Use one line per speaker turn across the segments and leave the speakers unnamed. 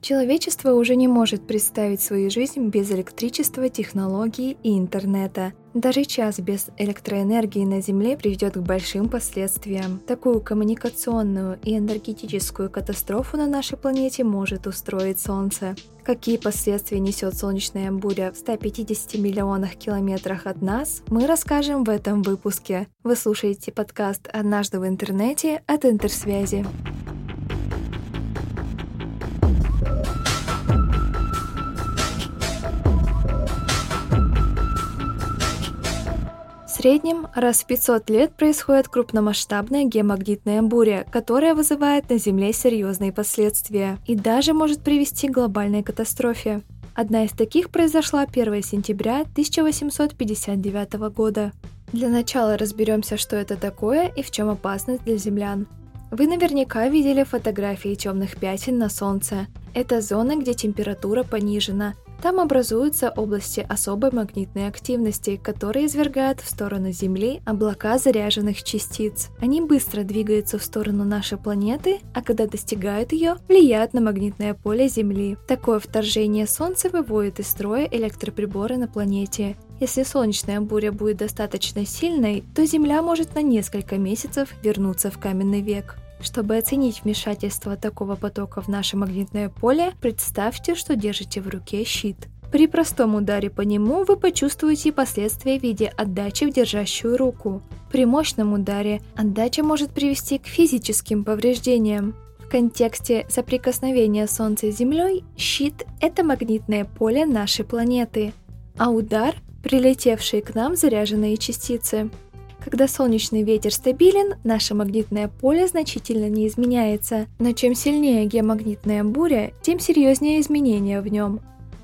Человечество уже не может представить свою жизнь без электричества, технологий и интернета. Даже час без электроэнергии на Земле приведет к большим последствиям. Такую коммуникационную и энергетическую катастрофу на нашей планете может устроить Солнце. Какие последствия несет солнечная буря в 150 миллионах километрах от нас, мы расскажем в этом выпуске. Вы слушаете подкаст «Однажды в интернете» от Интерсвязи. Среднем раз в 500 лет происходит крупномасштабная геомагнитная буря, которая вызывает на Земле серьезные последствия и даже может привести к глобальной катастрофе. Одна из таких произошла 1 сентября 1859 года. Для начала разберемся, что это такое и в чем опасность для землян. Вы наверняка видели фотографии темных пятен на Солнце. Это зоны, где температура понижена, там образуются области особой магнитной активности, которые извергают в сторону Земли облака заряженных частиц. Они быстро двигаются в сторону нашей планеты, а когда достигают ее, влияют на магнитное поле Земли. Такое вторжение Солнца выводит из строя электроприборы на планете. Если солнечная буря будет достаточно сильной, то Земля может на несколько месяцев вернуться в каменный век. Чтобы оценить вмешательство такого потока в наше магнитное поле, представьте, что держите в руке щит. При простом ударе по нему вы почувствуете последствия в виде отдачи в держащую руку. При мощном ударе отдача может привести к физическим повреждениям. В контексте соприкосновения Солнца с Землей щит – это магнитное поле нашей планеты, а удар – прилетевшие к нам заряженные частицы. Когда солнечный ветер стабилен, наше магнитное поле значительно не изменяется, но чем сильнее геомагнитная буря, тем серьезнее изменения в нем.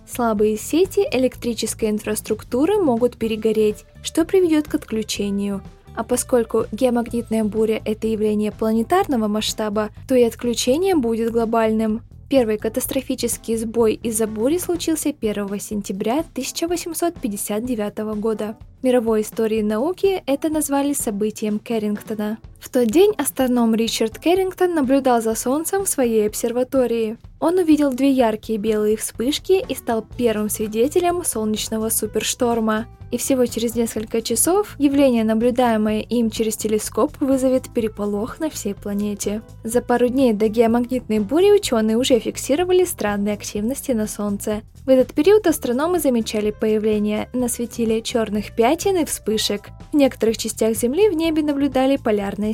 Слабые сети электрической инфраструктуры могут перегореть, что приведет к отключению. А поскольку геомагнитная буря – это явление планетарного масштаба, то и отключение будет глобальным. Первый катастрофический сбой из-за бури случился 1 сентября 1859 года мировой истории науки это назвали событием Керрингтона. В тот день астроном Ричард Керрингтон наблюдал за Солнцем в своей обсерватории. Он увидел две яркие белые вспышки и стал первым свидетелем солнечного супершторма. И всего через несколько часов явление, наблюдаемое им через телескоп, вызовет переполох на всей планете. За пару дней до геомагнитной бури ученые уже фиксировали странные активности на Солнце. В этот период астрономы замечали появление на светиле черных пятен и вспышек. В некоторых частях Земли в небе наблюдали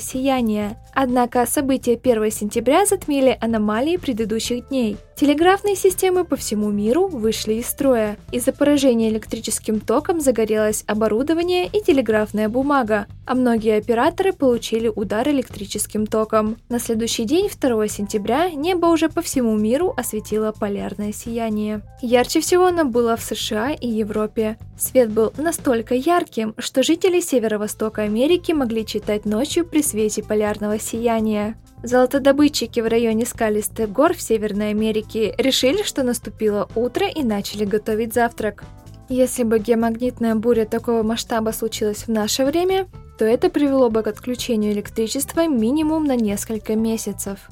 сияние. Однако события 1 сентября затмили аномалии предыдущих дней. Телеграфные системы по всему миру вышли из строя. Из-за поражения электрическим током загорелось оборудование и телеграфная бумага, а многие операторы получили удар электрическим током. На следующий день, 2 сентября, небо уже по всему миру осветило полярное сияние. Ярче всего оно было в США и Европе. Свет был настолько ярким, что жители северо-востока Америки могли читать ночью при свете полярного сияния. Золотодобытчики в районе скалистых гор в Северной Америке решили, что наступило утро и начали готовить завтрак. Если бы геомагнитная буря такого масштаба случилась в наше время, то это привело бы к отключению электричества минимум на несколько месяцев.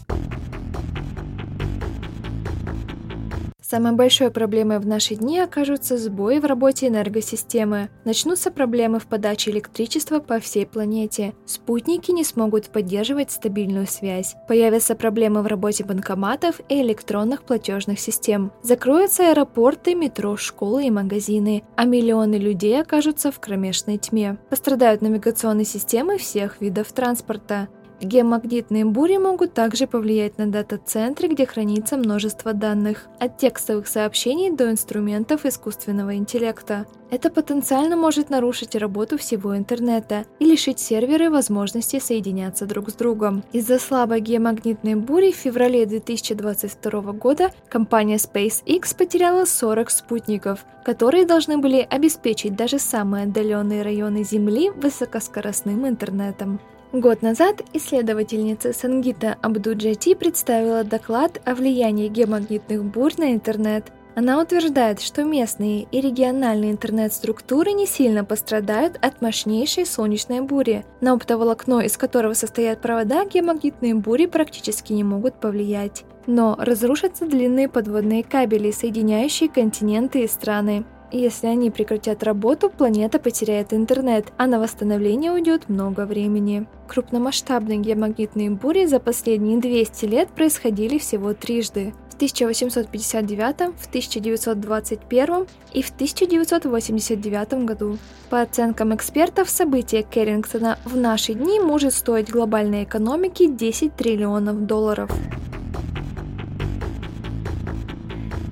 Самой большой проблемой в наши дни окажутся сбои в работе энергосистемы. Начнутся проблемы в подаче электричества по всей планете. Спутники не смогут поддерживать стабильную связь. Появятся проблемы в работе банкоматов и электронных платежных систем. Закроются аэропорты, метро, школы и магазины, а миллионы людей окажутся в кромешной тьме. Пострадают навигационные системы всех видов транспорта. Геомагнитные бури могут также повлиять на дата-центры, где хранится множество данных, от текстовых сообщений до инструментов искусственного интеллекта. Это потенциально может нарушить работу всего интернета и лишить серверы возможности соединяться друг с другом. Из-за слабой геомагнитной бури в феврале 2022 года компания SpaceX потеряла 40 спутников, которые должны были обеспечить даже самые отдаленные районы Земли высокоскоростным интернетом. Год назад исследовательница Сангита Абдуджати представила доклад о влиянии геомагнитных бурь на интернет. Она утверждает, что местные и региональные интернет-структуры не сильно пострадают от мощнейшей солнечной бури. На оптоволокно, из которого состоят провода, геомагнитные бури практически не могут повлиять. Но разрушатся длинные подводные кабели, соединяющие континенты и страны. Если они прекратят работу, планета потеряет интернет, а на восстановление уйдет много времени. Крупномасштабные геомагнитные бури за последние 200 лет происходили всего трижды. В 1859, в 1921 и в 1989 году. По оценкам экспертов, событие Керрингтона в наши дни может стоить глобальной экономике 10 триллионов долларов.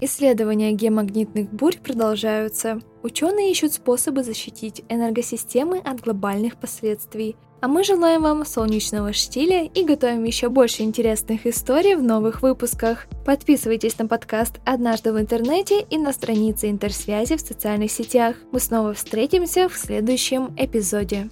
Исследования геомагнитных бурь продолжаются. Ученые ищут способы защитить энергосистемы от глобальных последствий. А мы желаем вам солнечного штиля и готовим еще больше интересных историй в новых выпусках. Подписывайтесь на подкаст «Однажды в интернете» и на странице интерсвязи в социальных сетях. Мы снова встретимся в следующем эпизоде.